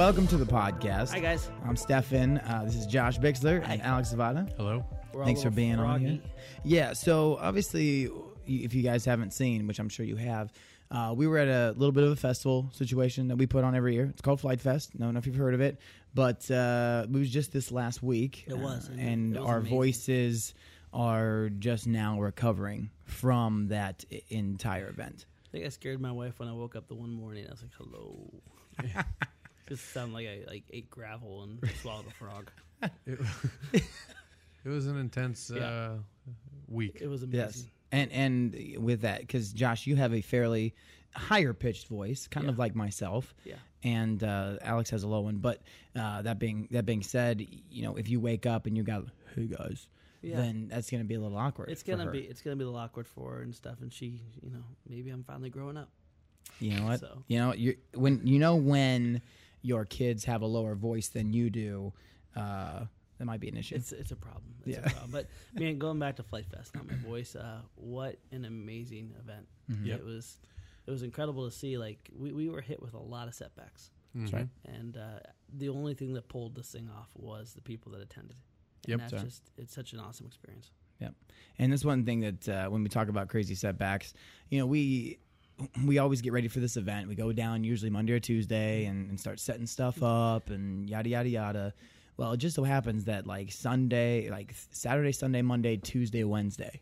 welcome to the podcast. Hi, guys. I'm Stefan. Uh, this is Josh Bixler and Alex Zavada. Hello. We're all Thanks a for little being on froggy. here. Yeah, so obviously, if you guys haven't seen, which I'm sure you have, uh, we were at a little bit of a festival situation that we put on every year. It's called Flite Fest. I don't know if you've heard of it, but uh, it was just this last week. It was, uh, and and it was our amazing. voices are just now recovering from that i- entire event. I think I scared my wife when I woke up the one morning. I was like, "Hello." Just sound like I like ate gravel and swallowed a frog. It, it was an intense Yeah. uh, week. It was amazing. Yes, amazing. and and with that, because Josh, you have a fairly higher pitched voice, kind of like myself. Yeah. And uh, Alex has a low one, but uh, that being that being said, you know, if you wake up and you got hey guys, Yeah. then that's going to be a little awkward. It's gonna her. be it's gonna be a little awkward for her and stuff. And she, you know, maybe I'm finally growing up. You know what? So. You know you when you know when your kids have a lower voice than you do, uh, that might be an issue. It's it's a problem. It's Yeah. a problem. But man, going back to Flite Fest, not my voice. Uh, what an amazing event! Mm-hmm. Yep. It was it was incredible to see. Like we, we were hit with a lot of setbacks, That's right. and uh, the only thing that pulled this thing off was the people that attended. And Yep. that's Sorry. just it's such an awesome experience. Yep. And this one thing that uh, when we talk about crazy setbacks, you know, we we always get ready for this event. We go down usually Monday or Tuesday and, and start setting stuff up and yada yada yada. Well, it just so happens that like Sunday, like Saturday, Sunday, Monday, Tuesday, Wednesday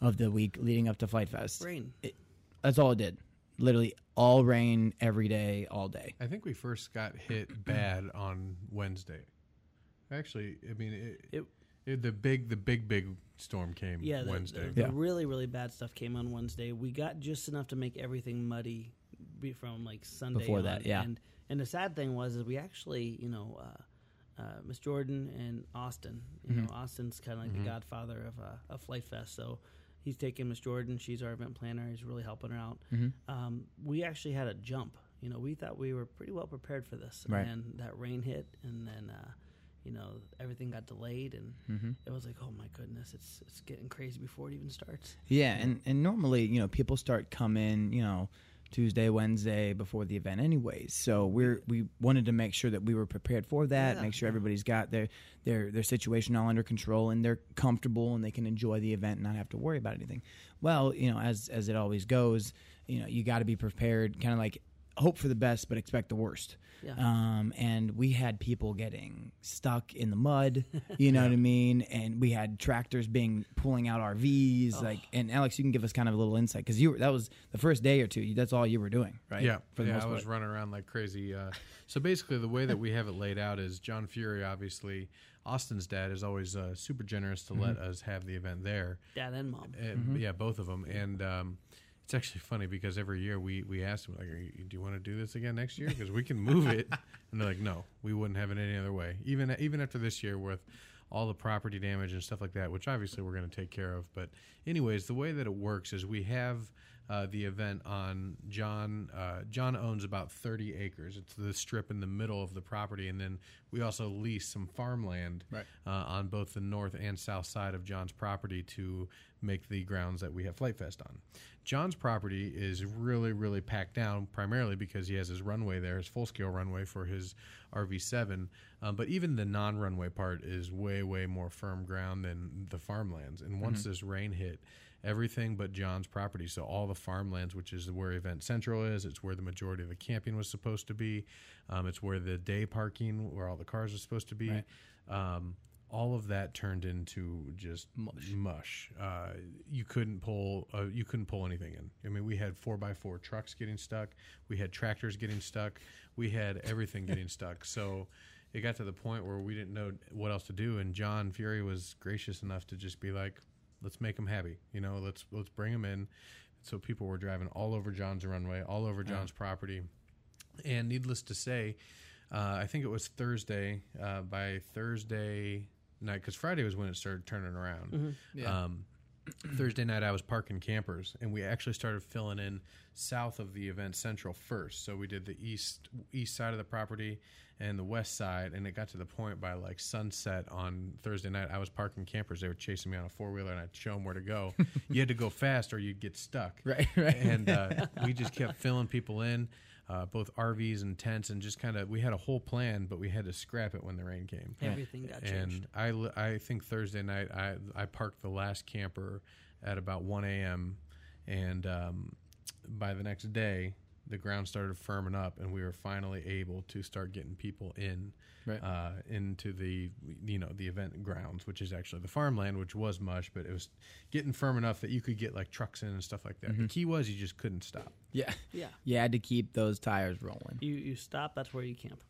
of the week leading up to Flite Fest, Rain. It, that's all it did. Literally all rain every day, all day. I think we first got hit bad on Wednesday. Actually, I mean, it, It it- the big, the big, big storm came yeah, the, Wednesday. The, the Yeah. really really bad stuff came on Wednesday. We got just enough to make everything muddy be- from like Sunday Before on. that, yeah. And and the sad thing was is we actually you know. Uh, uh, Miss Jordan and Austin. You Mm-hmm. know, Austin's kind of like the godfather of uh, of Flite Fest. So he's taking Miss Jordan. She's our event planner. He's really helping her out. Mm-hmm. Um, we actually had a jump. You know, we thought we were pretty well prepared for this, Right. and that rain hit, and then uh, you know everything got delayed, and Mm-hmm. it was like, oh my goodness, it's it's getting crazy before it even starts. Yeah, and, and normally, you know, people start coming, you know, Tuesday, Wednesday before the event anyways. So we're we wanted to make sure that we were prepared for that, Yeah, make sure everybody's got their their their situation all under control and they're comfortable and they can enjoy the event and not have to worry about anything. Well, you know, as as it always goes, you know, you got to be prepared, kind of like hope for the best but expect the worst. Yeah. Um, and we had people getting stuck in the mud, you know what I mean? And we had tractors being pulling out RVs, Oh. like. And Alex, you can give us kind of a little insight because you were, that was the first day or two. That's all you were doing, right? Yeah, for the yeah, most I was part. running around like crazy. Uh, so basically, the way that we have it laid out is John Fury, obviously, Austin's dad is always uh, super generous to let us have the event there. Dad and mom. Uh, Mm-hmm. Yeah, both of them. And um, it's actually funny because every year we, we ask them, like, you, do you want to do this again next year? Because we can move it. And they're like, no, we wouldn't have it any other way. Even even after this year with all the property damage and stuff like that, which obviously we're going to take care of. But anyways, the way that it works is we have uh, the event on John. Uh, John owns about 30 acres. It's the strip in the middle of the property. And then we also lease some farmland Right. uh, on both the north and south side of John's property to make the grounds that we have Flite Fest on. John's property is really, really packed down, primarily because he has his runway there, his full scale runway for his RV7. Um, but even the non runway part is way, way more firm ground than the farmlands. And once this rain hit, everything but John's property, so all the farmlands, which is where Event Central is, it's where the majority of the camping was supposed to be, um, it's where the day parking, where all the cars are supposed to be. Right. Um, all of that turned into just Mush. Mush. Uh, you couldn't pull. Uh, you couldn't pull anything in. I mean, we had four by four trucks getting stuck. We had tractors getting stuck. We had everything getting stuck. So it got to the point where we didn't know what else to do. And John Fury was gracious enough to just be like, "Let's make them happy. You know, let's let's bring them in." So people were driving all over John's runway, all over John's property. And needless to say, uh, I think it was Thursday. Uh, by Thursday night, because Friday was when it started turning around. Yeah. Um, Thursday night, I was parking campers, and we actually started filling in south of the event central first. So we did the east east side of the property and the west side, and it got to the point by like sunset on Thursday night. I was parking campers; they were chasing me on a four wheeler, and I'd show them where to go. you had to go fast, or you'd get stuck. Right, right. And uh, we just kept filling people in. Uh, both RVs and tents, and just kind of we had a whole plan, but we had to scrap it when the rain came. Everything got changed. And I, I think Thursday night I I parked the last camper at about 1 a.m. and um, by the next day the ground started firming up and we were finally able to start getting people in Right. uh, into the you know the event grounds, which is actually the farmland, which was mush, but it was getting firm enough that you could get like trucks in and stuff like that. The key was you just couldn't stop. Yeah. yeah. You had to keep those tires rolling. You you stop. That's where you camp.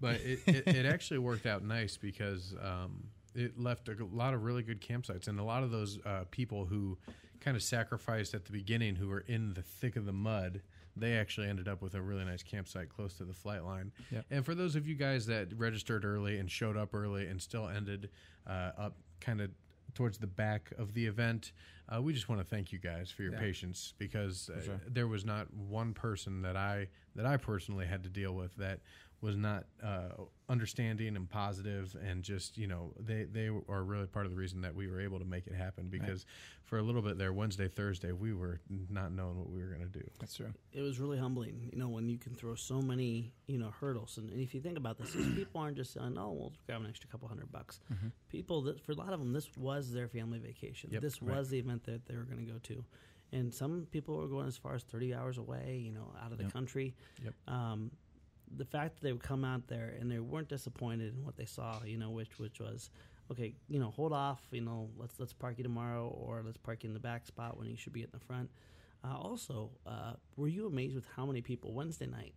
But it, it, it actually worked out nice because um, it left a lot of really good campsites, and a lot of those uh, people who kind of sacrificed at the beginning, who were in the thick of the mud, they actually ended up with a really nice campsite close to the flight line. And for those of you guys that registered early and showed up early and still ended uh, up kind of towards the back of the event, uh, we just want to thank you guys for your Yeah. patience because uh, sure. there was not one person that I that I personally had to deal with that was not uh, understanding and positive and just you know they they are really part of the reason that we were able to make it happen because for a little bit there Wednesday Thursday we were not knowing what we were going to do. That's true. it was really humbling, you know, when you can throw so many, you know, hurdles. And, and if you think about this, people aren't just saying, "Oh, we'll grab an extra couple hundred bucks." People, that, for a lot of them, this was their family vacation. Yep, this right. was the event that they were going to go to, and some people were going as far as thirty hours away, you know, out of the Yep. country. Yep. Um, the fact that they would come out there and they weren't disappointed in what they saw, you know, which which was. Okay, you know, hold off. You know, let's let's park you tomorrow, or let's park you in the back spot when you should be in the front. Uh, also, uh, were you amazed with how many people Wednesday night?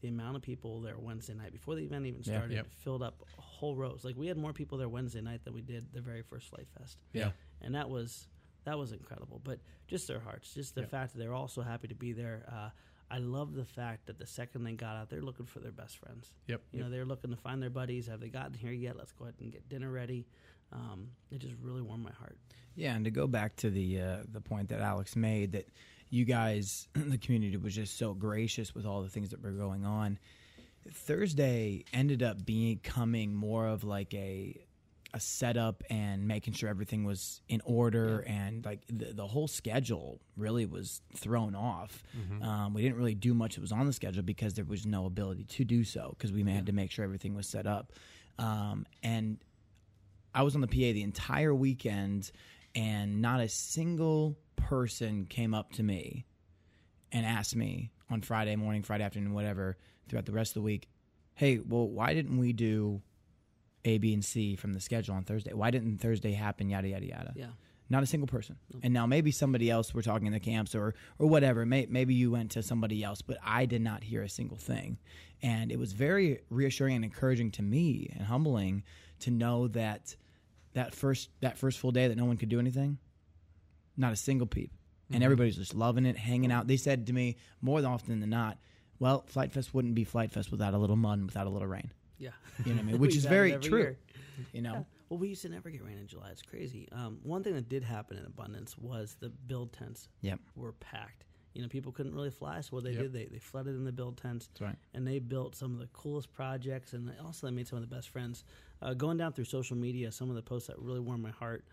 The amount of people there Wednesday night before the event even Yeah. started Yep. filled up whole rows. Like we had more people there Wednesday night than we did the very first Flite Fest, Yeah. and that was that was incredible. But just their hearts, just the Yep. fact that they're all so happy to be there. Uh, I love the fact that the second they got out, they're looking for their best friends. Yep. You know, they're looking to find their buddies. Have they gotten here yet? Let's go ahead and get dinner ready. Um, it just really warmed my heart. Yeah, and to go back to the uh, the point that Alex made that you guys, the community was just so gracious with all the things that were going on. Thursday ended up becoming more of like a a setup and making sure everything was in order and like the, the whole schedule really was thrown off. Um, we didn't really do much that was on the schedule because there was no ability to do so because we had to make sure everything was set up. Um, and I was on the PA the entire weekend, and not a single person came up to me and asked me on Friday morning, Friday afternoon, whatever, throughout the rest of the week, hey, well, why didn't we do A, B, and C from the schedule on Thursday? Why didn't Thursday happen? Yada, yada, yada. Yeah. Not a single person. And now maybe somebody else we're talking in the camps or or whatever. May, maybe you went to somebody else, but I did not hear a single thing. And it was very reassuring and encouraging to me and humbling to know that that first that first full day that no one could do anything, not a single peep. And mm-hmm. everybody's just loving it, hanging out. They said to me more often than not, well, Flite Fest wouldn't be Flite Fest without a little mud and without a little rain. Yeah. You know what I mean? Which is used to have it very true. year. You know? Yeah. Well, we used to never get rain in July. It's crazy. Um, one thing that did happen in abundance was the build tents Yep. were packed. You know, people couldn't really fly, so what they Yep. did, they, they flooded in the build tents. That's right. And they built some of the coolest projects, and they also they made some of the best friends. Uh, going down through social media, some of the posts that really warmed my heart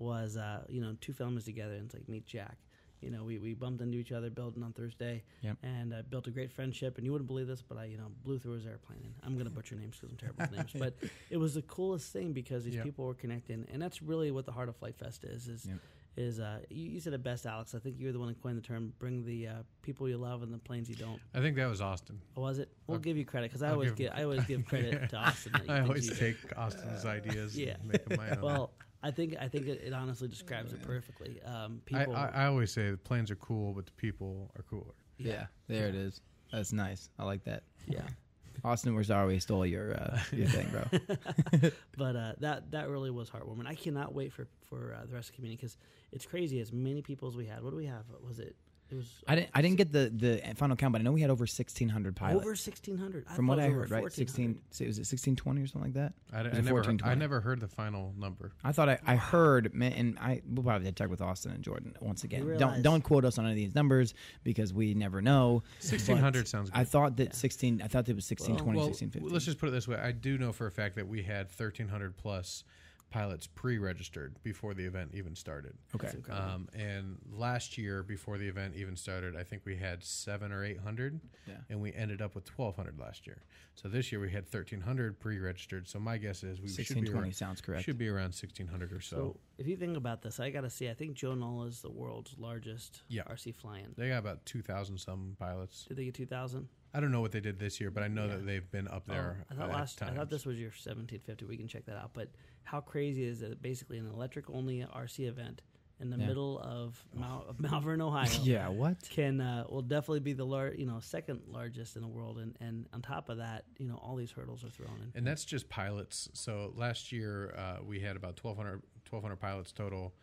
was, uh, you know, two families together, and it's like meet Jack. You know, we, we bumped into each other building on Thursday, Yep. and uh, built a great friendship. And you wouldn't believe this, but I, you know, blew through his airplane. And I'm gonna butcher names because I'm terrible with names, but it was the coolest thing because these Yep. people were connecting, and that's really what the heart of Flite Fest is. Is Yep. Is uh, you, you said it best, Alex. I think you're the one that coined the term "bring the uh, people you love and the planes you don't." I think that was Austin. Oh, was it? We'll I'll- give you credit because I I'll always give give I always give credit to Austin. I always you- take Austin's ideas Yeah. and make them my own. Well, I think I think it, it honestly describes it perfectly. Um, people, I, I always say the planes are cool, but the people are cooler. Yeah, there it is. That's nice. I like that. yeah. Austin, we stole your uh, your thing, bro. but uh, that that really was heartwarming. I cannot wait for for uh, the rest of the community because it's crazy as many people as we had. What do we have? Was it? It was. I didn't I didn't get the the final count, but I know we had over sixteen hundred pilots. over sixteen hundred. From what I heard, right? Sixteen. so Was it sixteen twenty or something like that? I, d- Was I never, heard, I never heard the final number. I thought I, I heard, man, and I we'll probably have to check with Austin and Jordan once again. Don't don't quote us on any of these numbers because we never know. Sixteen hundred sounds good. I thought that sixteen. I thought it was 16, Well, 20, well, 16, 15. let's just put it this way: I do know for a fact that we had thirteen hundred plus pilots pre-registered before the event even started. Okay. That's. Um, and last year, before the event even started, I think we had seven or eight hundred, Yeah. and we ended up with twelve hundred last year. So this year we had thirteen hundred pre-registered. So my guess is we should be 1620 around, sounds correct. should be around sixteen hundred or so. So if you think about this, I got to see. I think Joe Nall is the world's largest Yeah. RC fly-in. They got about two thousand some pilots. Did they get two thousand? I don't know what they did this year, but I know Yeah. that they've been up there. Oh, I thought at last. I thought this was your seventeen fifty. We can check that out. But how crazy is it? Basically, an electric only RC event in the Yeah. middle of Mount, of Malvern, Ohio. yeah. What? Can uh, will definitely be the lar- you know second largest in the world, and and on top of that, you know all these hurdles are thrown in. And that's just pilots. So last year uh, we had about 1,200, 1,200 pilots total,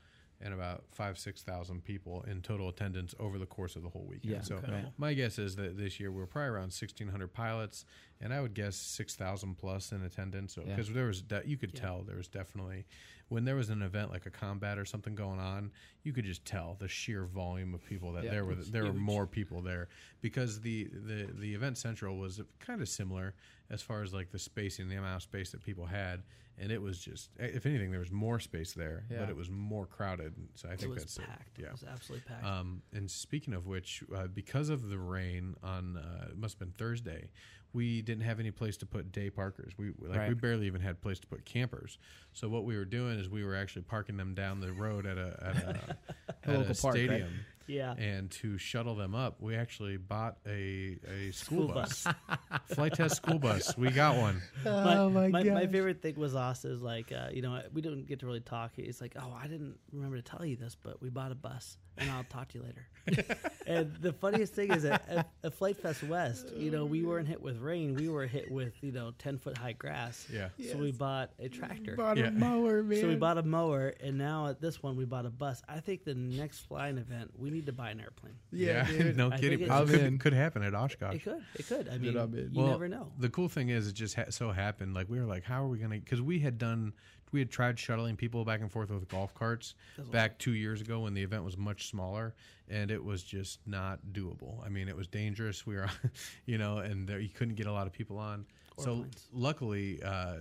and about five six thousand people in total attendance over the course of the whole weekend. Yeah, so incredible. my guess is that this year we're probably around sixteen hundred pilots, and I would guess six thousand plus in attendance. Yeah. Because there was de- you could Yeah. tell there was definitely when there was an event like a combat or something going on, you could just tell the sheer volume of people that Yeah, there were. There were more people there because the the the event central was kind of similar as far as like the spacing, the amount of space that people had, and it was just if anything there was more space there, Yeah. but it was more crowded. So I It think was that's packed. It. It Yeah. was absolutely packed. Um, and speaking of which, uh, because of the rain on uh, it must have been Thursday, we didn't have any place to put day parkers. We like we barely even had place to put campers. So what we were doing is we were actually parking them down the road at a at a, at local a park, right? Stadium. yeah. And to shuttle them up, we actually bought a, a school, School bus, Flite Test school bus. We got one. Oh my my, my gosh. favorite thing was us is like uh, you know we didn't get to really talk. It's like oh I didn't remember to tell you this, but we bought a bus and I'll talk to you later. and the funniest thing is that at, at Flite Fest West, you know we weren't hit with rain, we were hit with you know ten foot high grass. Yeah. So we bought a tractor. Bought Yeah. a mower, man. So we bought a mower, and now at this one we bought a bus. I think the next flying event we need to buy an airplane. Yeah, dude. no I kidding. think It could, could happen at Oshkosh. It could, it could. I mean, Dude, I'm in. you Well, never know. The cool thing is, it just ha- so happened. Like we were like, how are we gonna? Because we had done, we had tried shuttling people back and forth with golf carts That's back two years ago when the event was much smaller, and it was just not doable. I mean, it was dangerous. We were, you know, and there, you couldn't get a lot of people on. Or so planes. luckily, uh,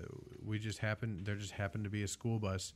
we just happened. There just happened to be a school bus.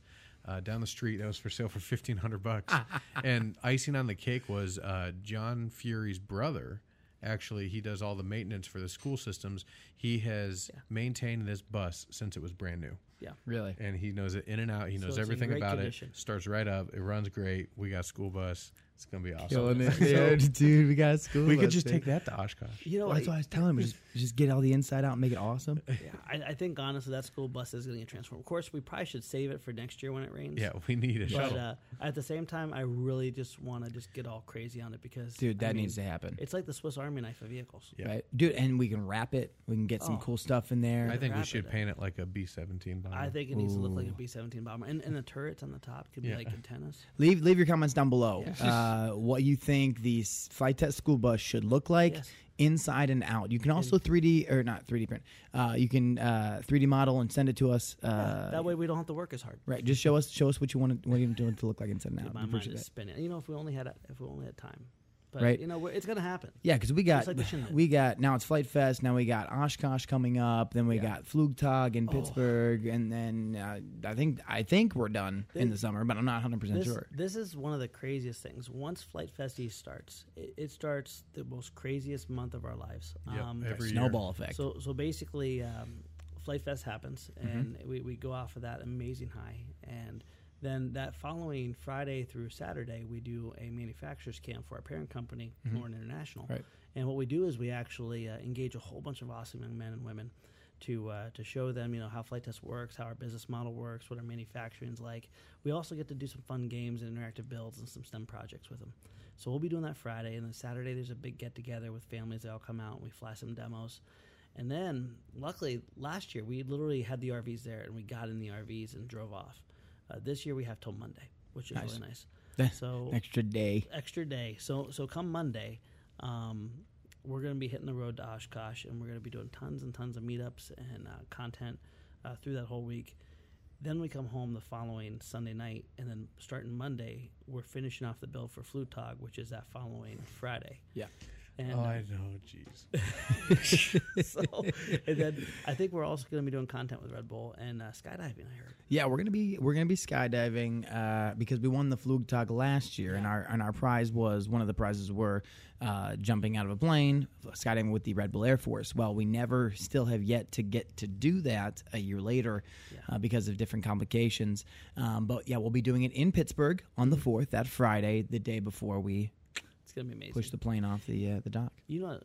Uh, down the street that was for sale for fifteen hundred bucks, and icing on the cake was uh, John Fury's brother. Actually, he does all the maintenance for the school systems. He has Yeah. maintained this bus since it was brand new, Yeah. Really? and he knows it in and out. He So knows it's in everything great about condition. it. Starts right up. It runs great. We got school bus. It's gonna be awesome. Killing it, dude. dude, we got school. we could just dude. take that to Oshkosh. You know, Well, that's I- what I was telling him. Just, just get all the inside out and make it awesome. Yeah, I, I think honestly that school bus is going to get transformed. Of course, we probably should save it for next year when it rains. Yeah, we need a But shuttle. uh, at the same time, I really just want to just get all crazy on it because, Dude, I that mean, needs to happen. It's like the Swiss Army knife of vehicles. Yeah. Right? Dude, and we can wrap it. We can get some Oh. cool stuff in there. I think we wrap should it. paint it like a B seventeen bomber. I think it needs to look like a B seventeen bomber, and, and the turrets on the top could be Yeah. like antennas. leave leave your comments down below. Uh, what you think the Flite Test school bus should look like Yes. inside and out. You can also 3D or not 3D print. Uh, you can uh, 3D model and send it to us. Uh, that way, we don't have to work as hard. Right. Just show us show us what you want to, what you want it to look like inside and out. my mind is spinning. You know, if we only had if we only had time, but Right. you know, it's going to happen. Yeah, because we got like we got now it's Flite Fest. Now we got Oshkosh coming up. Then we Yeah. got Flugtag in Oh. Pittsburgh, and then uh, I think I think we're done in the summer, but I'm not 100 percent sure. this is one of the craziest things. Once Flite Fest East starts, it, it starts the most craziest month of our lives. Yep, Um, every year. Snowball effect. So, so basically, um, Flite Fest happens, Mm-hmm. and we, we go off of that amazing high, and then that following Friday through Saturday, we do a manufacturers camp for our parent company, Lauren International. Mm-hmm. Right. And what we do is we actually uh, engage a whole bunch of awesome young men and women to uh, to show them, you know, how Flite Test works, how our business model works, what our manufacturing's like. We also get to do some fun games and interactive builds and some STEM projects with them. So we'll be doing that Friday, and then Saturday there's a big get together with families. They all come out and we fly some demos. And then, luckily, last year we literally had the RVs there, and we got in the RVs and drove off. Uh, this year we have till Monday, which is Nice. really nice. So Extra day. extra day. So so come Monday, um, we're going to be hitting the road to Oshkosh, and we're going to be doing tons and tons of meetups and uh, content uh, through that whole week. Then we come home the following Sunday night, and then starting Monday, we're finishing off the build for Flugtag, which is that following Friday. Yeah. And, oh, uh, I know. Jeez. so, and then I think we're also going to be doing content with Red Bull and uh, skydiving. I heard. Yeah, we're gonna be we're gonna be skydiving uh, because we won the Flugtag last year, and our and our prize was one of the prizes were uh, jumping out of a plane, skydiving with the Red Bull Air Force. Well, we never still have yet to get to do that a year later Yeah. uh, because of different complications. Um, but yeah, we'll be doing it in Pittsburgh on the fourth, that Friday, the day before we It's going to be amazing. push the plane off the uh, the dock. You know,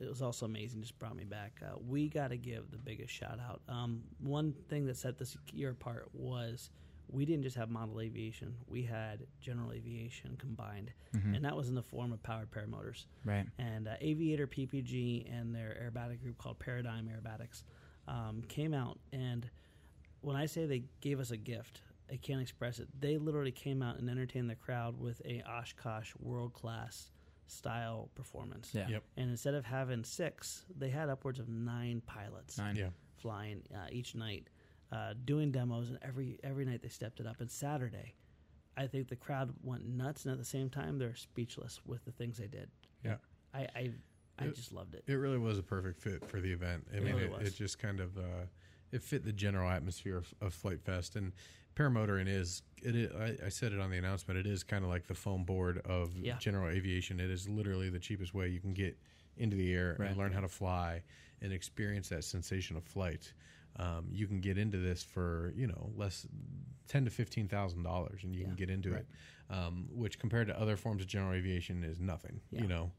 it was also amazing. Just brought me back. Uh, we got to give the biggest shout out. Um, one thing that set this year apart was we didn't just have model aviation; we had general aviation combined, and that was in the form of powered paramotors. Right. And uh, Aviator PPG and their aerobatic group called Paradigm Aerobatics um, came out, and when I say they gave us a gift, I can't express it. They literally came out and entertained the crowd with a Oshkosh world class style performance. Yeah. Yep. And instead of having six, they had upwards of nine pilots Nine. Yeah. flying uh, each night, uh, doing demos, and every every night they stepped it up. And Saturday, I think the crowd went nuts, and at the same time, they're speechless with the things they did. Yeah. I I, I It- just loved it. It really was a perfect fit for the event. I It mean, really it, was. it just kind of uh, it fit the general atmosphere of, of Flite Fest and paramotoring is it. Is, I, I said it on the announcement. It is kind of like the foam board of Yeah. general aviation. It is literally the cheapest way you can get into the air Right. and learn how to fly and experience that sensation of flight. Um, you can get into this for you know less ten to fifteen thousand dollars, and you can get into Right. it. Um, which compared to other forms of general aviation is nothing. Yeah. You know,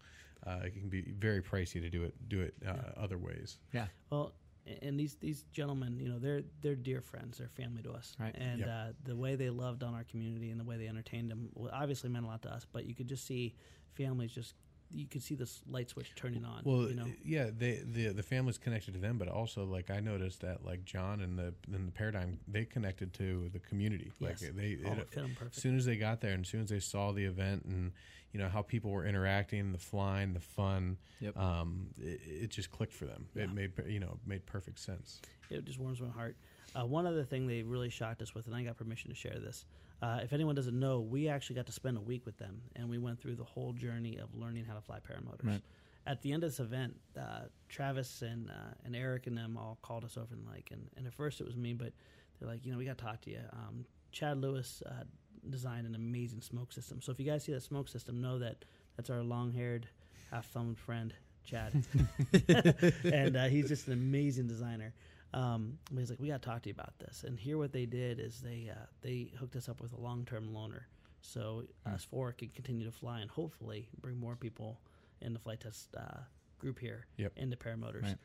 uh, it can be very pricey to do it do it uh, other ways. Yeah. Well, and these these gentlemen, you know, they're they're dear friends. They're family to us, Right. And Yep. uh, the way they loved on our community and the way they entertained them, well, obviously meant a lot to us. But you could just see families just you could see this light switch turning on. Well, you know, yeah, they the the family's connected to them, but also like I noticed that like John and the and the paradigm they connected to the community. Yes. Like they oh, it, it fit them as soon as they got there and as soon as they saw the event and you know how people were interacting, the flying, the fun, Yep. um, it, it just clicked for them. Yeah. It made you know made perfect sense. it just warms my heart. Uh, one other thing they really shocked us with, and I got permission to share this. Uh, if anyone doesn't know, we actually got to spend a week with them, and we went through the whole journey of learning how to fly paramotors. Right. At the end of this event, uh, Travis and uh, and Eric and them all called us over and like, and, and at first it was me, but they're like, you know, we got to talk to you. Um, Chad Lewis uh, designed an amazing smoke system. So if you guys see that smoke system, know that that's our long-haired, half-thumbed friend, Chad, and uh, he's just an amazing designer. Um, but he's like, we got to talk to you about this. And here, what they did is they uh, they hooked us up with a long term loaner, so us four can continue to fly and hopefully bring more people in the Flite Test uh, group here Yep. into paramotors. Right.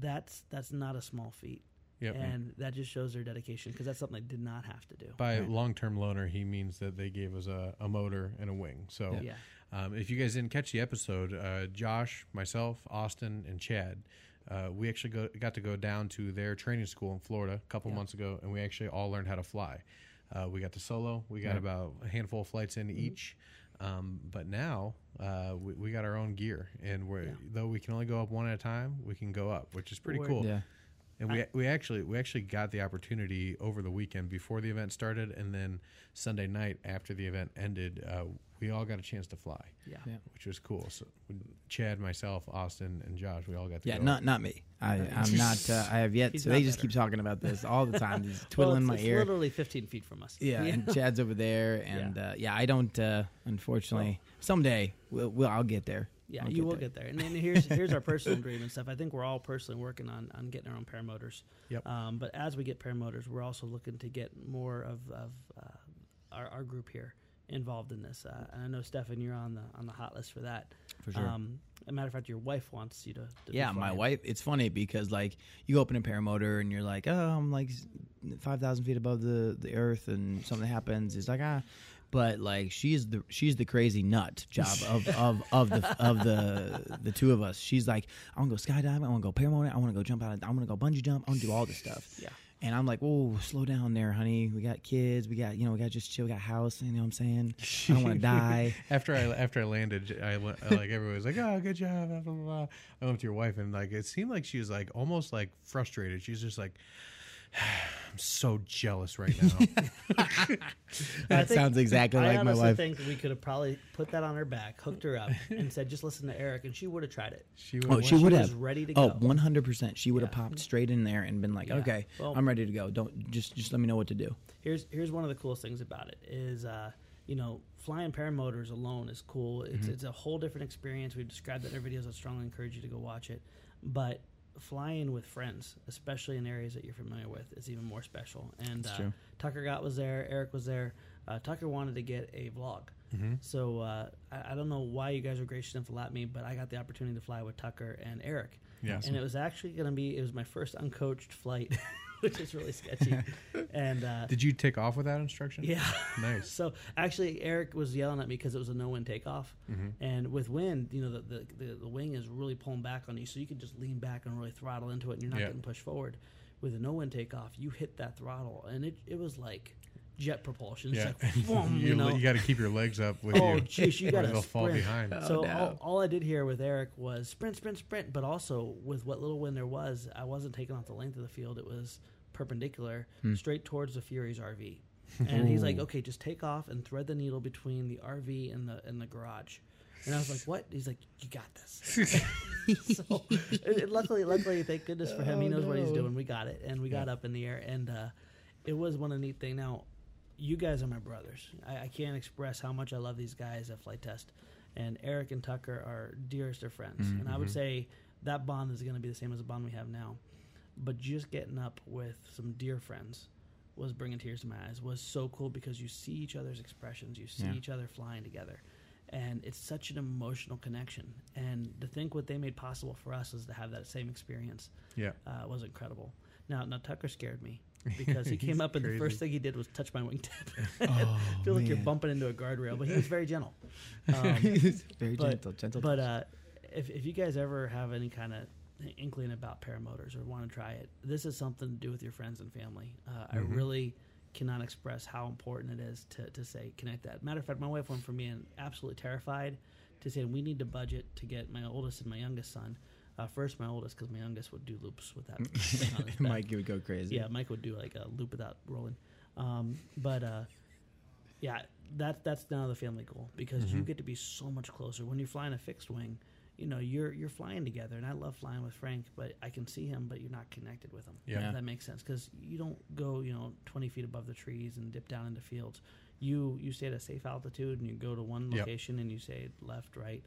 That's that's not a small feat, Yep. and that just shows their dedication because that's something they did not have to do. By Right. long term loaner, he means that they gave us a, a motor and a wing. So Yeah, Um, if you guys didn't catch the episode, uh, Josh, myself, Austin, and Chad, uh, we actually go, got to go down to their training school in Florida a couple Yeah. months ago, and we actually all learned how to fly. Uh, we got to solo. We got Right. about a handful of flights in each. Um, but now uh, we, we got our own gear, and we're, Yeah. though we can only go up one at a time, we can go up, which is pretty We're- cool. Yeah. And we, we actually we actually got the opportunity over the weekend before the event started, and then Sunday night after the event ended, uh, we all got a chance to fly yeah. Yeah. which was cool. So Chad, myself, Austin, and Josh, we all got to Yeah, go. not not me. I, I'm not. Uh, I have yet. He's so they just better. keep talking about this all the time. He's Well, twiddling it's, my it's ear. literally 15 feet from us. Yeah, and Chad's over there, and yeah, uh, yeah I don't. Uh, unfortunately, someday we'll, we'll. I'll get there. Yeah, I'll you will there. get there. And then here's here's our personal dream and stuff. I think we're all personally working on on getting our own paramotors. Yep. Um, but as we get paramotors, we're also looking to get more of of uh, our, our group here involved in this. Uh, and I know Stefan, you're on the on the hot list for that. for sure. Um, as a matter of fact, your wife wants you to. to yeah, my wife. It's funny because like you open a paramotor and you're like, oh, I'm like five thousand feet above the the earth, and something happens. It's like ah, but like she's the she's the crazy nut job of of of the of the the two of us. She's like, I want to go skydiving. I want to go paramotor. I want to go jump out. Of, I want to go bungee jump. I want to do all this stuff. Yeah. And I'm like, whoa, slow down there, honey. We got kids. We got, you know, we got just chill. We got house. You know what I'm saying? I don't want to die. After I after I landed, I, went- like everyone was like, "Oh, good job!" Blah, blah, blah. I went to your wife, and like it seemed like she was like almost like frustrated. She's just like, I'm so jealous right now. That sounds exactly I like my honestly wife. think we could have probably put that on her back, hooked her up, and said, "Just listen to Eric," and she would have tried it. she would Oh, she would have. ready to Oh, go. 100%. She would have Yeah. popped straight in there and been like, Yeah. "Okay, Well- I'm ready to go. Don't just just let me know what to do." Here's here's one of the coolest things about it is uh, you know flying paramotors alone is cool. It's it's a whole different experience. We've described it in our videos. I strongly encourage you to go watch it. But flying with friends, especially in areas that you're familiar with, is even more special. And uh. Tucker Gott was there. Eric was there. Uh, Tucker wanted to get a vlog. So uh, I, I don't know why you guys were gracious enough to let me, but I got the opportunity to fly with Tucker and Eric. Yes. And it was actually going to be it was my first uncoached flight, which is really sketchy. and uh, Did you take off without instruction? yeah. Nice. So actually, Eric was yelling at me because it was a no wind takeoff, Mm-hmm. and with wind, you know, the, the the the wing is really pulling back on you, so you can just lean back and really throttle into it, and you're not Yeah. getting pushed forward. With a no wind takeoff, you hit that throttle, and it it was like jet propulsion. It's Yeah. like, boom, you you know. got to keep your legs up with Oh, you. jeez, you gotta they'll fall sprint. behind. So no. all, all I did here with Eric was sprint, sprint, sprint. But also with what little wind there was, I wasn't taking off the length of the field. It was perpendicular, hmm. straight towards the Fury's RV. And he's like, "Okay, just take off and thread the needle between the RV and the and the garage." And I was like, "What?" He's like, "You got this." so, luckily, luckily, thank goodness for him, he Oh, knows what he's doing. We got it, and we got up in the air, and uh, it was one of the neat thing. Now, you guys are my brothers. I, I can't express how much I love these guys at Flite Test, and Eric and Tucker are dearest of friends. Mm-hmm, and I would mm-hmm. say that bond is going to be the same as the bond we have now. But just getting up with some dear friends was bringing tears to my eyes. Was so cool because you see each other's expressions, you see Yeah. each other flying together, and it's such an emotional connection. And to think what they made possible for us is to have that same experience Yeah. uh, was incredible. Now, now Tucker scared me because he came up and the first thing he did was touch my wingtip. Oh, I feel like you're bumping into a guardrail, but he was very gentle. Um, Very but- gentle, gentle. but uh, if if you guys ever have any kind of inkling about paramotors or want to try it, this is something to do with your friends and family. Uh, I really cannot express how important it is to, to say connect that. Matter of fact, my wife went from being absolutely terrified to saying we need to budget to get my oldest and my youngest son. Uh, first, my oldest because my youngest would do loops with that. Mike would go crazy. Yeah, Mike would do like a loop without rolling. Um, but uh, yeah, that that's now the family goal because you get to be so much closer when you're flying a fixed wing. You know, you're you're flying together, and I love flying with Frank, but I can see him, but you're not connected with him. Yeah. That makes sense because you don't go, you know, 20 feet above the trees and dip down into fields. You you stay at a safe altitude and you go to one Yep. location and you say left, right.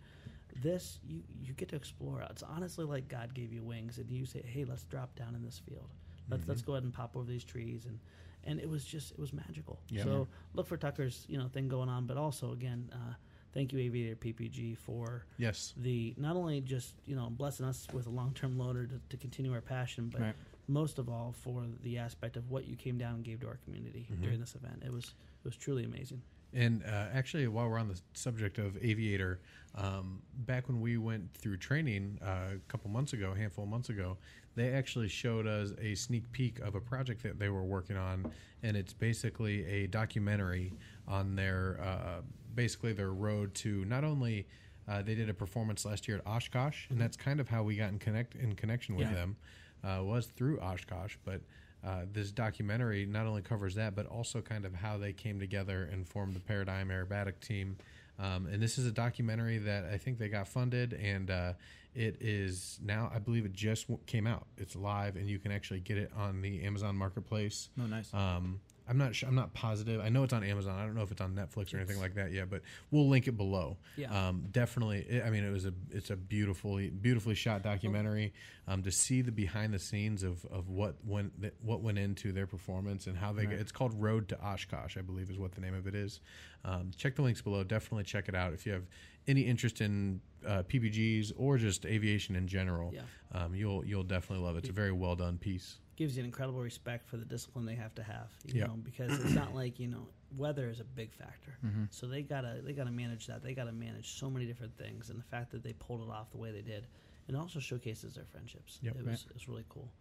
This you you get to explore. It's honestly like God gave you wings, and you say, "Hey, let's drop down in this field. Let's let's go ahead and pop over these trees." And and it was just it was magical. Yeah. So look for Tucker's you know thing going on, but also again, uh, thank you Aviator PPG for Yes. the not only just you know blessing us with a long term loader to, to continue our passion, but Right. most of all for the aspect of what you came down and gave to our community Mm-hmm. during this event. It was it was truly amazing. And uh, actually, while we're on the subject of aviator, um, back when we went through training uh, a couple months ago, a handful of months ago, they actually showed us a sneak peek of a project that they were working on, and it's basically a documentary on their uh, basically their road to not only. Uh, they did a performance last year at Oshkosh, and that's kind of how we got in connect in connection with Yeah. them. Uh, was through Oshkosh, but uh, this documentary not only covers that, but also kind of how they came together and formed the Paradigm Aerobatic team. Um, and this is a documentary that I think they got funded, and uh, it is now, I believe it just w- came out. It's live, and you can actually get it on the Amazon Marketplace. Oh, nice. Um, I'm not sure. I'm not positive. I know it's on Amazon. I don't know if it's on Netflix or anything like that yet, but we'll link it below. Yeah. Um, definitely. It, I mean, it was a it's a beautifully beautifully shot documentary. Um, to see the behind the scenes of, of what went what went into their performance and how they. Right. It's called Road to Oshkosh, I believe, is what the name of it is. Um, check the links below. Definitely check it out if you have any interest in uh, PPGs or just aviation in general. Yeah. Um, you'll you'll definitely love it. It's a very well done piece. Gives you an incredible respect for the discipline they have to have. You Yeah. know, because it's not like you know weather is a big factor. Mm-hmm. So they gotta they gotta manage that. They gotta manage so many different things, and the fact that they pulled it off the way they did, and also showcases their friendships. Yep. it was it was really cool.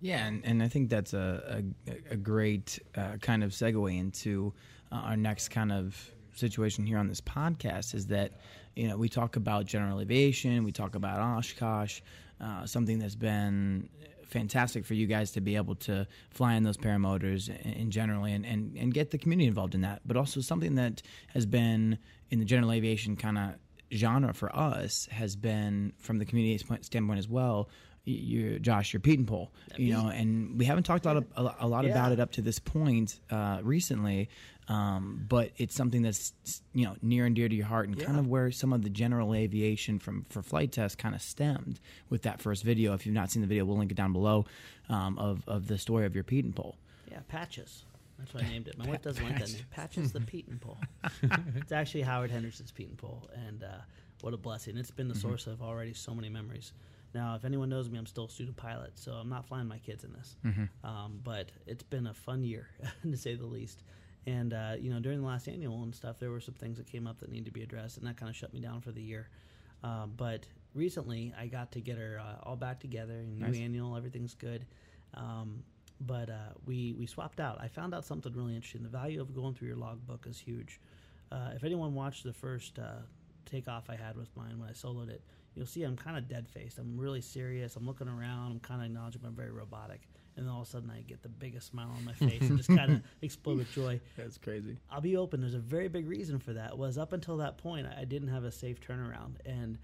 Yeah, and, and I think that's a a, a great uh, kind of segue into uh, our next kind of situation here on this podcast is that you know we talk about general aviation, we talk about Oshkosh, uh, something that's been fantastic for you guys to be able to fly in those paramotors in, generally and, and, and get the community involved in that. But also something that has been in the general aviation kind of genre for us has been from the community standpoint as well. You, Josh, your Pietenpol, you know, and we haven't talked a lot, of, a, a lot about it up to this point uh, recently, um, but it's something that's you know near and dear to your heart, and kind of where some of the general aviation from for Flite Test kind of stemmed with that first video. If you've not seen the video, we'll link it down below um, of of the story of your Pietenpol. Yeah, Patches. That's what I named it. My wife doesn't like that name. Patches the Pietenpol. it's actually Howard Henderson's Pietenpol, and uh, what a blessing! It's been the source of already so many memories. Now, if anyone knows me, I'm still a student pilot, so I'm not flying my kids in this. Um, but it's been a fun year, to say the least. And uh, you know, during the last annual and stuff, there were some things that came up that needed to be addressed, and that kind of shut me down for the year. Um, but recently, I got to get her uh, all back together. New Nice. annual, everything's good. Um, but uh, we we swapped out. I found out something really interesting. The value of going through your logbook is huge. Uh, if anyone watched the first uh, takeoff I had with mine when I soloed it, you'll see I'm kind of dead faced. I'm really serious. I'm looking around. I'm kind of acknowledging I'm very robotic. And then all of a sudden, I get the biggest smile on my face and just kind of explode with joy. That's crazy. I'll be open. There's a very big reason for that. Was up until that point, I didn't have a safe turnaround, and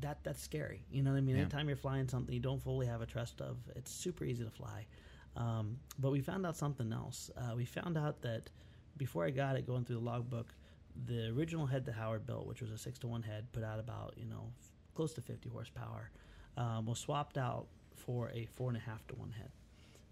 that that's scary. You know what I mean? Yeah. Anytime you're flying something you don't fully have a trust of, it's super easy to fly. Um, but we found out something else. Uh, we found out that before I got it, going through the logbook, the original head that Howard built, which was a six to one head, put out about you know f- close to 50 horsepower, um, was swapped out for a four and a half to one head.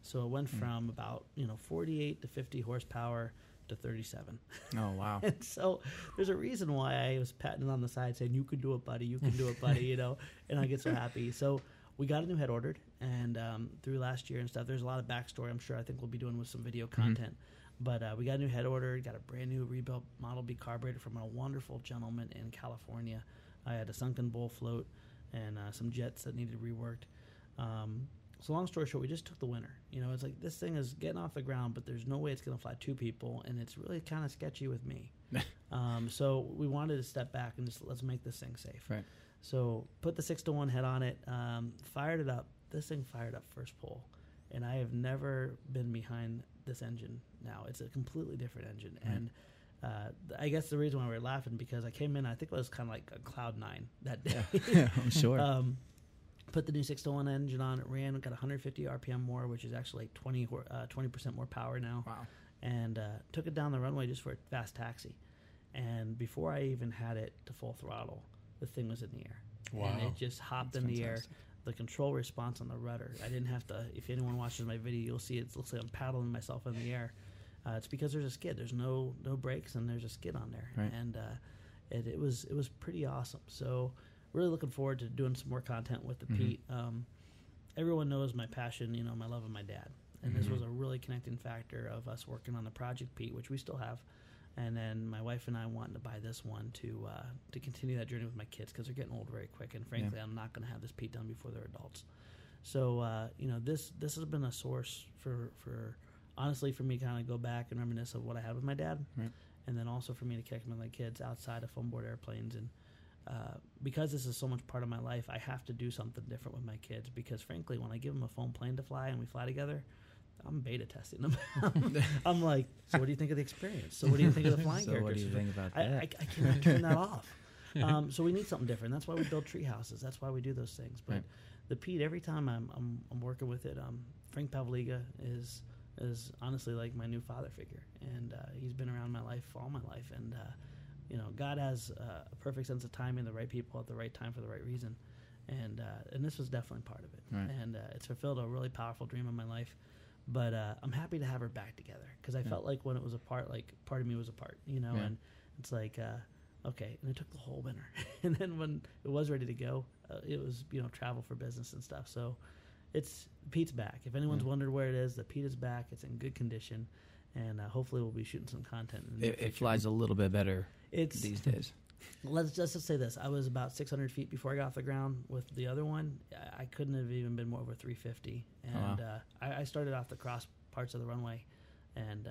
So it went from about you know 48 to 50 horsepower to 37. Oh wow. And so there's a reason why I was patting on the side saying, You can do it, buddy, you can do it, buddy, you know, and I get so happy. So we got a new head ordered and um, through last year and stuff, there's a lot of backstory I'm sure I think we'll be doing with some video content. But uh, we got a new head ordered, got a brand new rebuilt Model B carburetor from a wonderful gentleman in California. I had a sunken bowl float and uh, some jets that needed reworked. Um, so long story short, we just took the winner. You know, it's like this thing is getting off the ground, but there's no way it's going to fly two people, and it's really kind of sketchy with me. um, so we wanted to step back and just let's make this thing safe. Right. So put the six to one head on it, um, fired it up. This thing fired up first pull, and I have never been behind this engine. Now it's a completely different engine, Right. and uh, I guess the reason why we were laughing because I came in, I think it was kind of like a cloud nine that day. Yeah, I'm sure. Um, put the new 601 engine on. It ran, got 150 RPM more, which is actually like 20 hor- uh, 20% more power now. wow. And uh, took it down the runway just for a fast taxi. And before I even had it to full throttle, the thing was in the air. Wow! And it just hopped That's in the air. The control response on the rudder, I didn't have to. If anyone watches my video, you'll see it looks like I'm paddling myself in the air. Uh, it's because there's a skid. There's no no brakes and there's a skid on there. Right. And uh, it, it was it was pretty awesome. So really looking forward to doing some more content with the Mhm. Pete. Um, everyone knows my passion, you know, my love of my dad, and this Mhm. was a really connecting factor of us working on the project Pete, which we still have. And then my wife and I wanting to buy this one to uh, to continue that journey with my kids because they're getting old very quick, and frankly, I'm not going to have this Pete done before they're adults. So uh, you know, this this has been a source for for honestly for me kind of go back and reminisce of what I had with my dad, Right. and then also for me to connect with my kids outside of foam board airplanes and. Uh, because this is so much part of my life, I have to do something different with my kids. Because frankly, when I give them a foam plane to fly and we fly together, I'm beta testing them. I'm like, so what do you think of the experience? So what do you think of the flying so characters? what do you think about I, that? I, I cannot turn that off. Um, so we need something different. That's why we build tree houses. That's why we do those things. But Right. the Pete, every time I'm, I'm, I'm working with it, um, Frank Pavliga is is honestly like my new father figure, and uh, he's been around my life all my life. And uh, you know, God has uh, a perfect sense of timing, the right people at the right time for the right reason. And uh, and this was definitely part of it. Right. And uh, it's fulfilled a really powerful dream in my life. But uh, I'm happy to have her back together because I Yeah. felt like when it was apart, like part of me was apart, you know. Yeah. And it's like, uh, okay, and it took the whole winter. and then when it was ready to go, uh, it was you know travel for business and stuff. So it's Pete's back. If anyone's Yeah. wondered where it is, the Pete is back. It's in good condition, and uh, hopefully we'll be shooting some content. In the It, it flies a little bit better It's these days. let's let's just say this: I was about 600 feet before I got off the ground. With the other one, I, I couldn't have even been more over 350. Oh, wow. And uh, I, I started off the cross parts of the runway, and uh,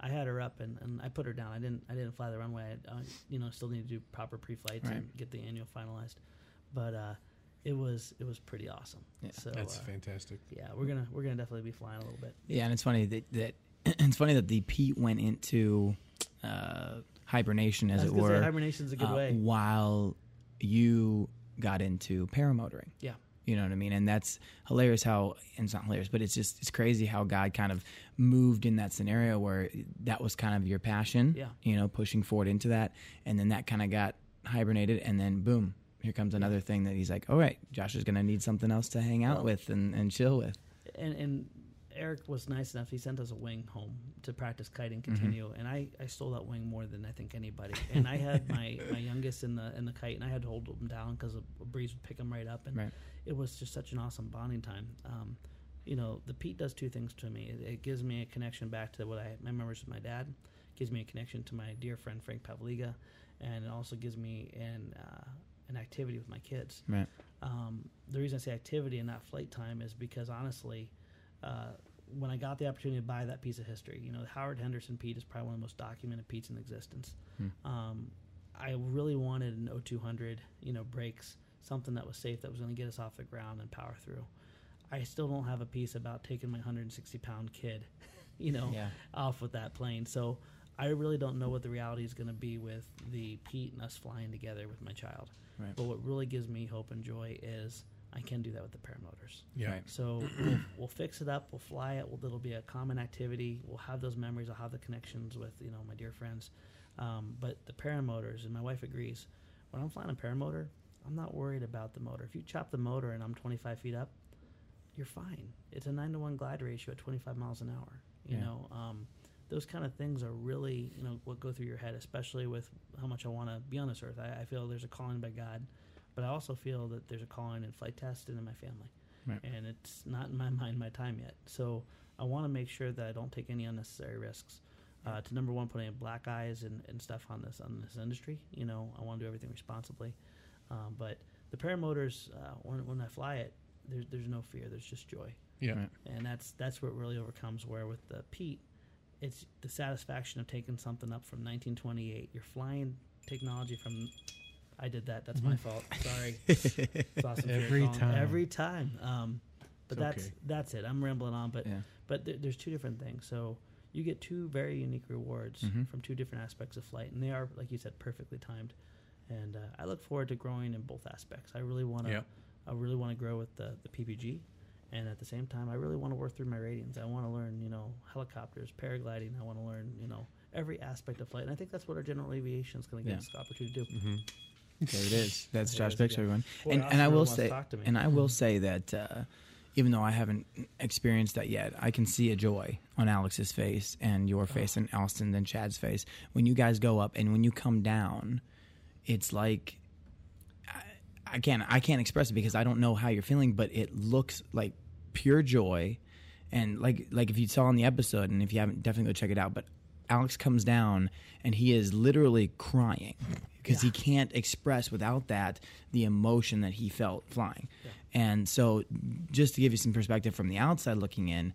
I had her up and, and I put her down. I didn't I didn't fly the runway. I, I you know still need to do proper pre-flights Right. and get the annual finalized. But uh, it was it was pretty awesome. Yeah. so That's uh, fantastic. yeah, we're gonna we're gonna definitely be flying a little bit. Yeah, and it's funny that, that it's funny that the Pete went into uh, hibernation, as it gonna say were, hibernation's a good uh, way. while you got into paramotoring. Yeah. You know what I mean? And that's hilarious how, and it's not hilarious, but it's just, it's crazy how God kind of moved in that scenario where that was kind of your passion, Yeah. you know, pushing forward into that. And then that kind of got hibernated. And then boom, here comes another thing that he's like, all right, Josh is going to need something else to hang out Well- with and, and chill with. and and Eric was nice enough. He sent us a wing home to practice kiting Mm-hmm. continue, and I, I stole that wing more than I think anybody. And I had my, my youngest in the in the kite, and I had to hold him down because a, a breeze would pick him right up, and Right. it was just such an awesome bonding time. Um, you know, the Pete does two things to me. It, it gives me a connection back to what I my memories with my dad. Gives me a connection to my dear friend Frank Pavliga, and it also gives me an uh, an activity with my kids. Right. Um, the reason I say activity and not flight time is because honestly, uh, when I got the opportunity to buy that piece of history, you know, the Howard Henderson Pete is probably one of the most documented Petes in existence. Um, I really wanted an O-200, you know, brakes, something that was safe, that was going to get us off the ground and power through. I still don't have a peace about taking my 160 pound kid, you know, Yeah. off with that plane. So I really don't know what the reality is going to be with the Pete and us flying together with my child. Right. But what really gives me hope and joy is I can do that with the paramotors. Yeah. Right. So we'll, we'll fix it up. We'll fly it. We'll, it'll be a common activity. We'll have those memories. I'll have the connections with you know my dear friends. Um, but the paramotors, and my wife agrees. When I'm flying a paramotor, I'm not worried about the motor. If you chop the motor and I'm 25 feet up, you're fine. It's a nine to one glide ratio at 25 miles an hour. You Yeah. know, um, those kind of things are really you know what go through your head, especially with how much I want to be on this earth. I, I feel there's a calling by God, but I also feel that there's a calling in Flite Test and in my family Right. and it's not in my mind my time yet. So I want to make sure that I don't take any unnecessary risks. Uh, to number one, putting black eyes and, and stuff on this on this industry. You know, I want to do everything responsibly. Um, but the paramotors, uh, when when I fly it, there's there's no fear. There's just joy, Yeah. Right. and that's that's what really overcomes. Where with the Pete, it's the satisfaction of taking something up from 1928. You're flying technology from. I did that. That's my fault. Sorry. It's awesome. Every time. Every time. Um, but It's that's okay. that's it. I'm rambling on, but Yeah. but th- there's two different things. So you get two very unique rewards Mhm. from two different aspects of flight, and they are, like you said, perfectly timed. And uh, I look forward to growing in both aspects. I really want to. Yep. I really want to grow with the the PPG, and at the same time, I really want to work through my ratings. I want to learn, you know, helicopters, paragliding. I want to learn, you know, every aspect of flight. And I think that's what our general aviation is going to give Yeah. us the opportunity to do. hmm There it is. That's There Josh is Bix, again. everyone. Boy, and, and I will wants to say, to and I will say that uh, even though I haven't experienced that yet, I can see a joy on Alex's face and your face and Austin and Chad's face when you guys go up and when you come down. It's like I, I can't I can't express it because I don't know how you're feeling, but it looks like pure joy. And like like if you saw in the episode, and if you haven't, definitely go check it out. But Alex comes down and he is literally crying because he can't express without that the emotion that he felt flying. And so, just to give you some perspective from the outside looking in,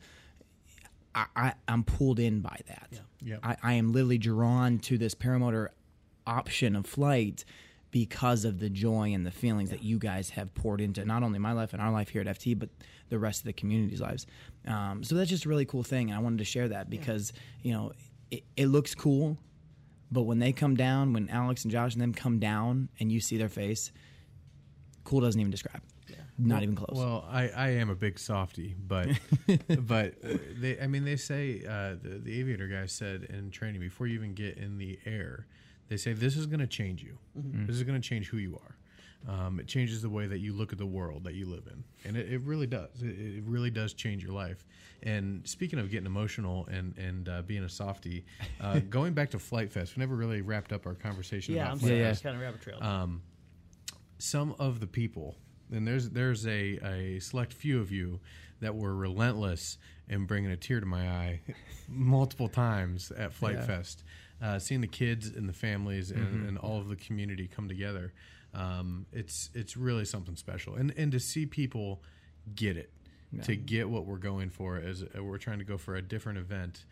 I, I, I'm pulled in by that. Yeah. I, I am literally drawn to this paramotor option of flight because of the joy and the feelings that you guys have poured into not only my life and our life here at FT, but the rest of the community's lives. Um, so that's just a really cool thing, and I wanted to share that because you know it, it looks cool, but when they come down, when Alex and Josh and them come down, and you see their face, cool doesn't even describe. Yeah. Not even close. Well, I, I am a big softy, but but uh, they I mean they say uh, the the aviator guy said in training before you even get in the air, they say this is going to change you. This is going to change who you are. Um, it changes the way that you look at the world that you live in, and it, it really does. It, it really does change your life. And speaking of getting emotional and and uh, being a softy, uh, going back to Flite Fest, we never really wrapped up our conversation Yeah, about I'm Flight sorry. Yeah, I yeah. kind of rabbit trail. um, some of the people, and there's there's a, a select few of you that were relentless in bringing a tear to my eye multiple times at Flite Yeah. Fest, uh, seeing the kids and the families and, and all of the community come together. Um, it's it's really something special, and and to see people get it. to get what we're going for. As uh, we're trying to go for a different event,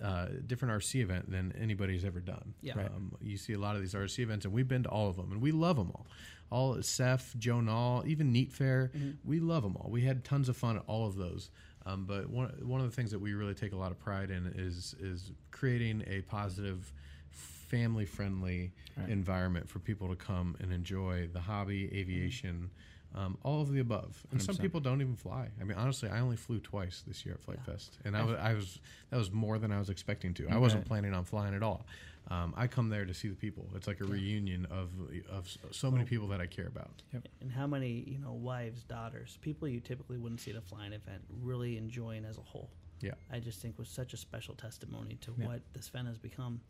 uh, different RC event than anybody's ever done. Yeah. Um, you see a lot of these RC events, and we've been to all of them, and we love them all. All Seth, Joe Nall, even Neat Fair, we love them all. We had tons of fun at all of those. Um, but one one of the things that we really take a lot of pride in is is creating a positive, family friendly environment for people to come and enjoy the hobby, aviation, um, all of the above. And some 100%. people don't even fly. I mean, honestly, I only flew twice this year at Flite Fest, and I was, I was that was more than I was expecting to. I wasn't Right. planning on flying at all. Um, I come there to see the people. It's like a reunion of of so many people that I care about. And how many, you know, wives, daughters, people you typically wouldn't see at a flying event really enjoying as a whole. Yeah. I just think was such a special testimony to Yeah. what this event has become.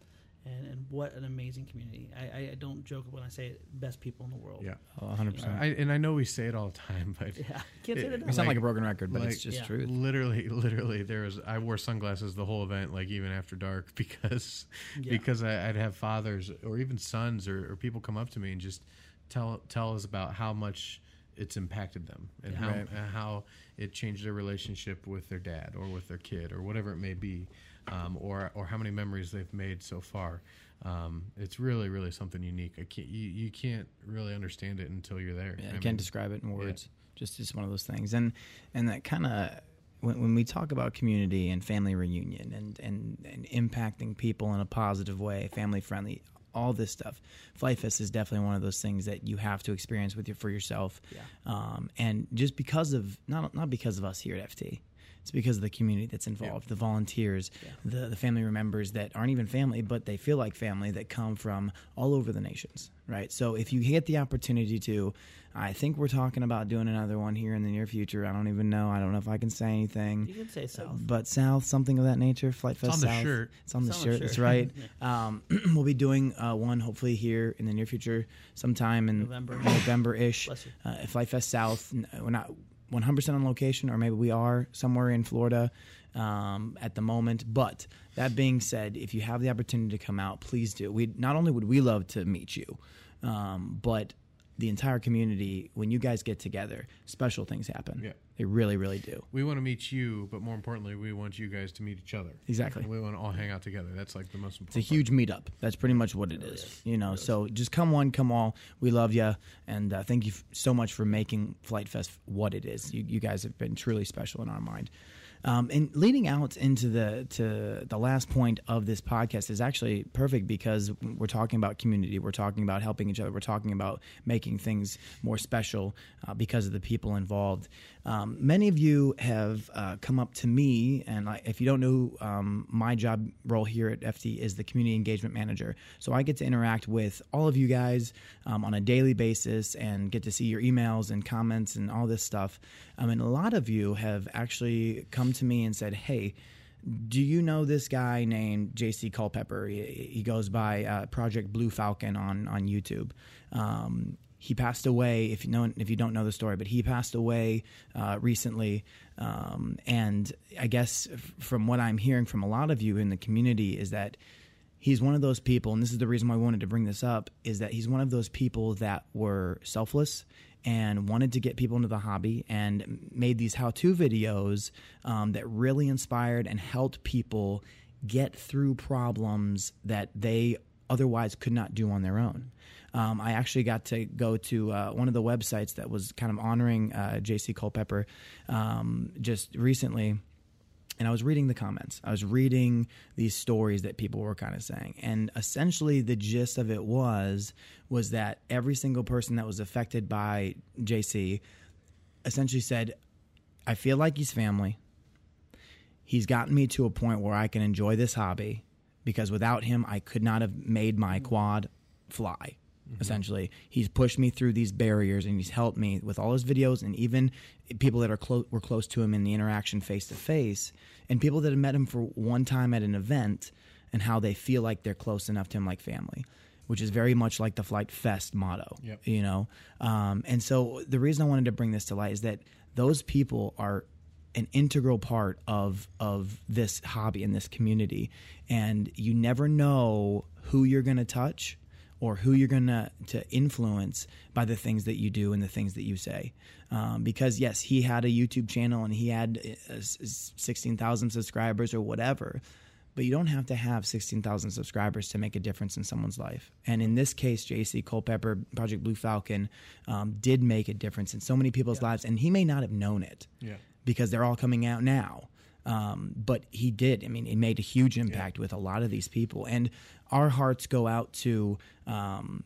And, and what an amazing community. I, I, I don't joke when I say it, best people in the world. Yeah. Oh, 100%. I, and I know we say it all the time, but Yeah. Can't say It- that we sound like, like- a broken record, but like- it's just Yeah. truth. literally, literally, there was. I wore sunglasses the whole event, like even after dark, because Yeah. because I, I'd have fathers or even sons or, or people come up to me and just tell tell us about how much it's impacted them and how Right. uh, how it changed their relationship with their dad or with their kid or whatever it may be, um, or or how many memories they've made so far. Um, it's really really something unique. I can't you, you can't really understand it until you're there. Yeah, I I mean, can't describe it in words. Just just one of those things, and and that kind of when, when we talk about community and family reunion and, and and impacting people in a positive way, family friendly, all this stuff. Flite Fest is definitely one of those things that you have to experience with your for yourself. Yeah. Um, and just because of not not because of us here at FT. It's because of the community that's involved, the volunteers, Yeah. the, the family members that aren't even family, but they feel like family that come from all over the nations, right? So if you get the opportunity to, I think we're talking about doing another one here in the near future. I don't even know. I don't know if I can say anything. You can say South. But South, something of that nature, Flite Fest on the South. shirt. It's on the It's on the shirt. That's shirt. right. um, we'll be doing uh, one hopefully here in the near future, sometime in November. November ish. Uh, Flite Fest South. We're not 100% on location, or maybe we are somewhere in Florida um, at the moment. But that being said, if you have the opportunity to come out, please do. We not only would we love to meet you, um, but the entire community, when you guys get together, special things happen. Yeah. They really, really do. we want to meet you, but more importantly, we want you guys to meet each other. Exactly. We want to all hang out together. That's like the most important. It's a important. huge meetup. That's pretty much what it is. You know, so just come one, come all. We love you, and uh, thank you f- so much for making Flite Fest what it is. You, you guys have been truly special in our mind. Um, and leading out into the to the last point of this podcast is actually perfect because we're talking about community, we're talking about helping each other, we're talking about making things more special uh, because of the people involved. Um, many of you have uh, come up to me, and I, if you don't know, um, my job role here at FT is the community engagement manager. So I get to interact with all of you guys um, on a daily basis and get to see your emails and comments and all this stuff. Um, and a lot of you have actually come to me and said, "Hey." Do you know this guy named J.C. Culpepper? He, he goes by uh, Project Blue Falcon on on YouTube. Um, he passed away. If you know, if you don't know the story, but he passed away uh, recently. Um, and I guess from what I'm hearing from a lot of you in the community is that he's one of those people, and this is the reason why I wanted to bring this up, is that he's one of those people that were selfless and wanted to get people into the hobby and made these how-to videos um, that really inspired and helped people get through problems that they otherwise could not do on their own. Um, I actually got to go to uh, one of the websites that was kind of honoring uh, J.C. Culpepper um, just recently and I was reading the comments. I was reading these stories that people were kind of saying, and essentially the gist of it was was that every single person that was affected by JC essentially said, "I feel like he's family. He's gotten me to a point where I can enjoy this hobby because without him, I could not have made my quad fly." Essentially, he's pushed me through these barriers and he's helped me with all his videos and even people that are close were close to him in the interaction face to face and people that have met him for one time at an event and how they feel like they're close enough to him like family which is very much like the Flite Fest motto Yep. you know? Um, and so the reason i wanted to bring this to light is that those people are an integral part of of this hobby and this community. And you never know who you're going to touch or who you're going to to influence by the things that you do and the things that you say. Um, because yes, he had a YouTube channel and he had uh, s- s- 16,000 subscribers or whatever. But you don't have to have 16,000 subscribers to make a difference in someone's life. And in this case, JC Culpepper, Project Blue Falcon, um, did make a difference in so many people's lives. And he may not have known it Yeah. because they're all coming out now. Um, but he did. I mean, it made a huge impact with a lot of these people. And our hearts go out to um,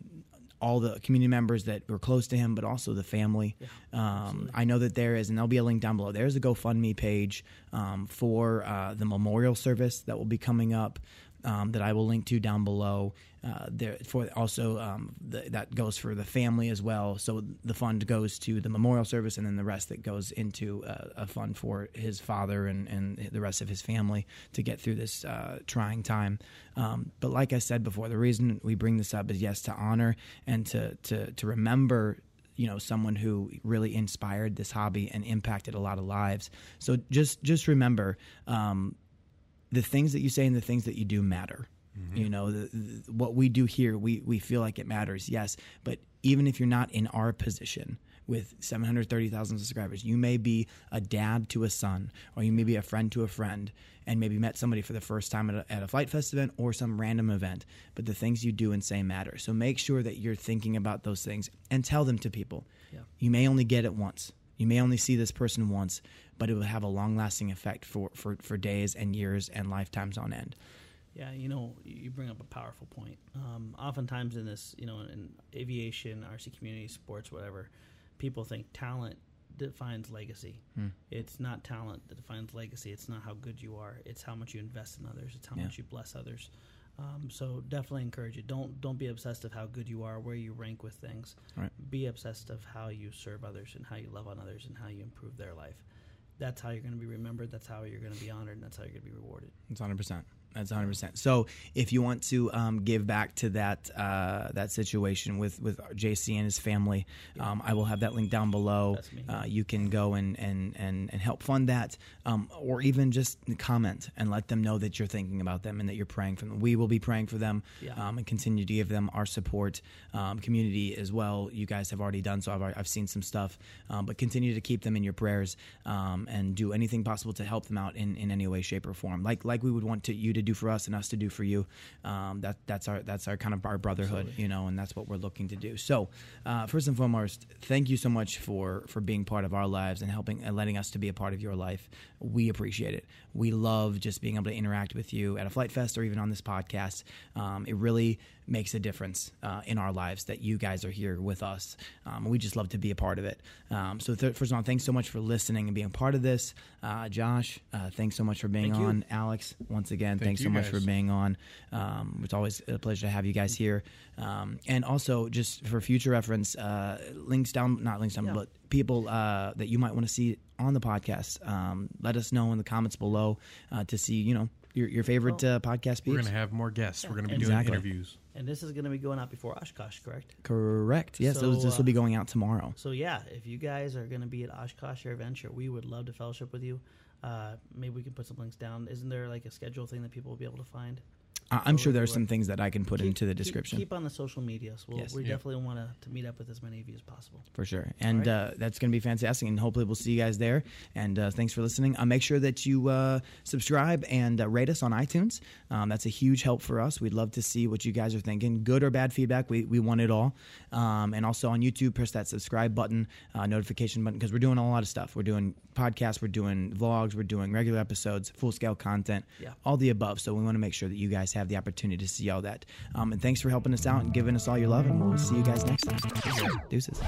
all the community members that were close to him, but also the family. um, I know that there is, and there'll be a link down below. There's a GoFundMe page um, for uh, the memorial service that will be coming up. Um, that I will link to down below. Uh, there for also um, the, that goes for the family as well. So the fund goes to the memorial service, and then the rest that goes into uh, a fund for his father and, and the rest of his family to get through this uh, trying time. Um, but like I said before, the reason we bring this up is yes to honor and to to to remember you know someone who really inspired this hobby and impacted a lot of lives so just just remember um, the things that you say and the things that you do matter. Mm-hmm. You know the, the, what we do here we we feel like it matters yes. But even if you're not in our position with 730,000 subscribers you may be a dad to a son or you may be a friend to a friend and maybe met somebody for the first time at a, at a Flite Fest event or some random event. But the things you do and say matter. So make sure that you're thinking about those things and tell them to people. Yeah. you may only get it once. You may only see this person once but it will have a long lasting effect for, for, for days and years and lifetimes on end Yeah, you know, you bring up a powerful point. Um, oftentimes in this, you know, in aviation, RC community, sports, whatever, people think talent defines legacy. It's not talent that defines legacy. It's not how good you are. It's how much you invest in others. It's how Yeah. much you bless others. Um, so definitely encourage you. Don't don't be obsessed of how good you are, where you rank with things. Right. Be obsessed of how you serve others and how you love on others and how you improve their life. That's how you're going to be remembered. That's how you're going to be honored. And that's how you're going to be rewarded. It's hundred percent. That's hundred percent. So if you want to um, give back to that uh, that situation with with JC and his family, um, I will have that link down below. Me. Uh, you can go and and and, and help fund that, um, or even just comment and let them know that you're thinking about them and that you're praying for them. We will be praying for them Yeah. um, and continue to give them our support. Um, community as well. You guys have already done so. I've I've seen some stuff, um, but continue to keep them in your prayers um, and do anything possible to help them out in, in any way, shape, or form. Like like we would want to you to do for us and us to do for you. Um, that that's our that's our kind of our brotherhood, you know, and that's what we're looking to do. So uh, first and foremost, thank you so much for for being part of our lives and helping and letting us to be a part of your life. We appreciate it. We love just being able to interact with you at a Flite Fest or even on this podcast. Um, it really makes a difference uh, in our lives that you guys are here with us. Um, we just love to be a part of it. Um, so, th- first of all, thanks so much for listening and being a part of this. Uh, Josh, uh, thanks so much for being Thank you. on. Alex, once again, Thank thanks so you much for being on. Um, it's always a pleasure to have you guys here. Um, and also, just for future reference, uh, links down, not links down, Yeah. but people uh, that you might want to see on the podcast, um, let us know in the comments below uh, to see, you know, your, your favorite Well, uh, podcast We're going to have more guests. We're going to be Exactly. doing interviews. And this is going to be going out before Oshkosh, correct? Correct. Yes, So, this will be uh, going out tomorrow. So yeah, if you guys are going to be at Oshkosh or AirVenture, we would love to fellowship with you. Uh, maybe we can put some links down. Isn't there like a schedule thing that people will be able to find? I'm sure there are some things that I can put Keep- into the description Keep, on the social medias. We'll, Yes. We Yep. definitely want to, meet up with as many of you as possible. for sure. And right. uh, that's going to be fantastic. And hopefully we'll see you guys there. And uh, thanks for listening. Uh, make sure that you uh, subscribe and uh, rate us on iTunes. Um, that's a huge help for us. We'd love to see what you guys are thinking. Good or bad feedback, we, we want it all. Um, and also on YouTube, press that subscribe button, uh, notification button, because we're doing a lot of stuff. We're doing podcasts, we're doing vlogs, we're doing regular episodes, full scale content, Yeah. all the above. So we want to make sure that you guys have the opportunity to see all that. Um, and thanks for helping us out and giving us all your love. And we'll see you guys next time. Deuces.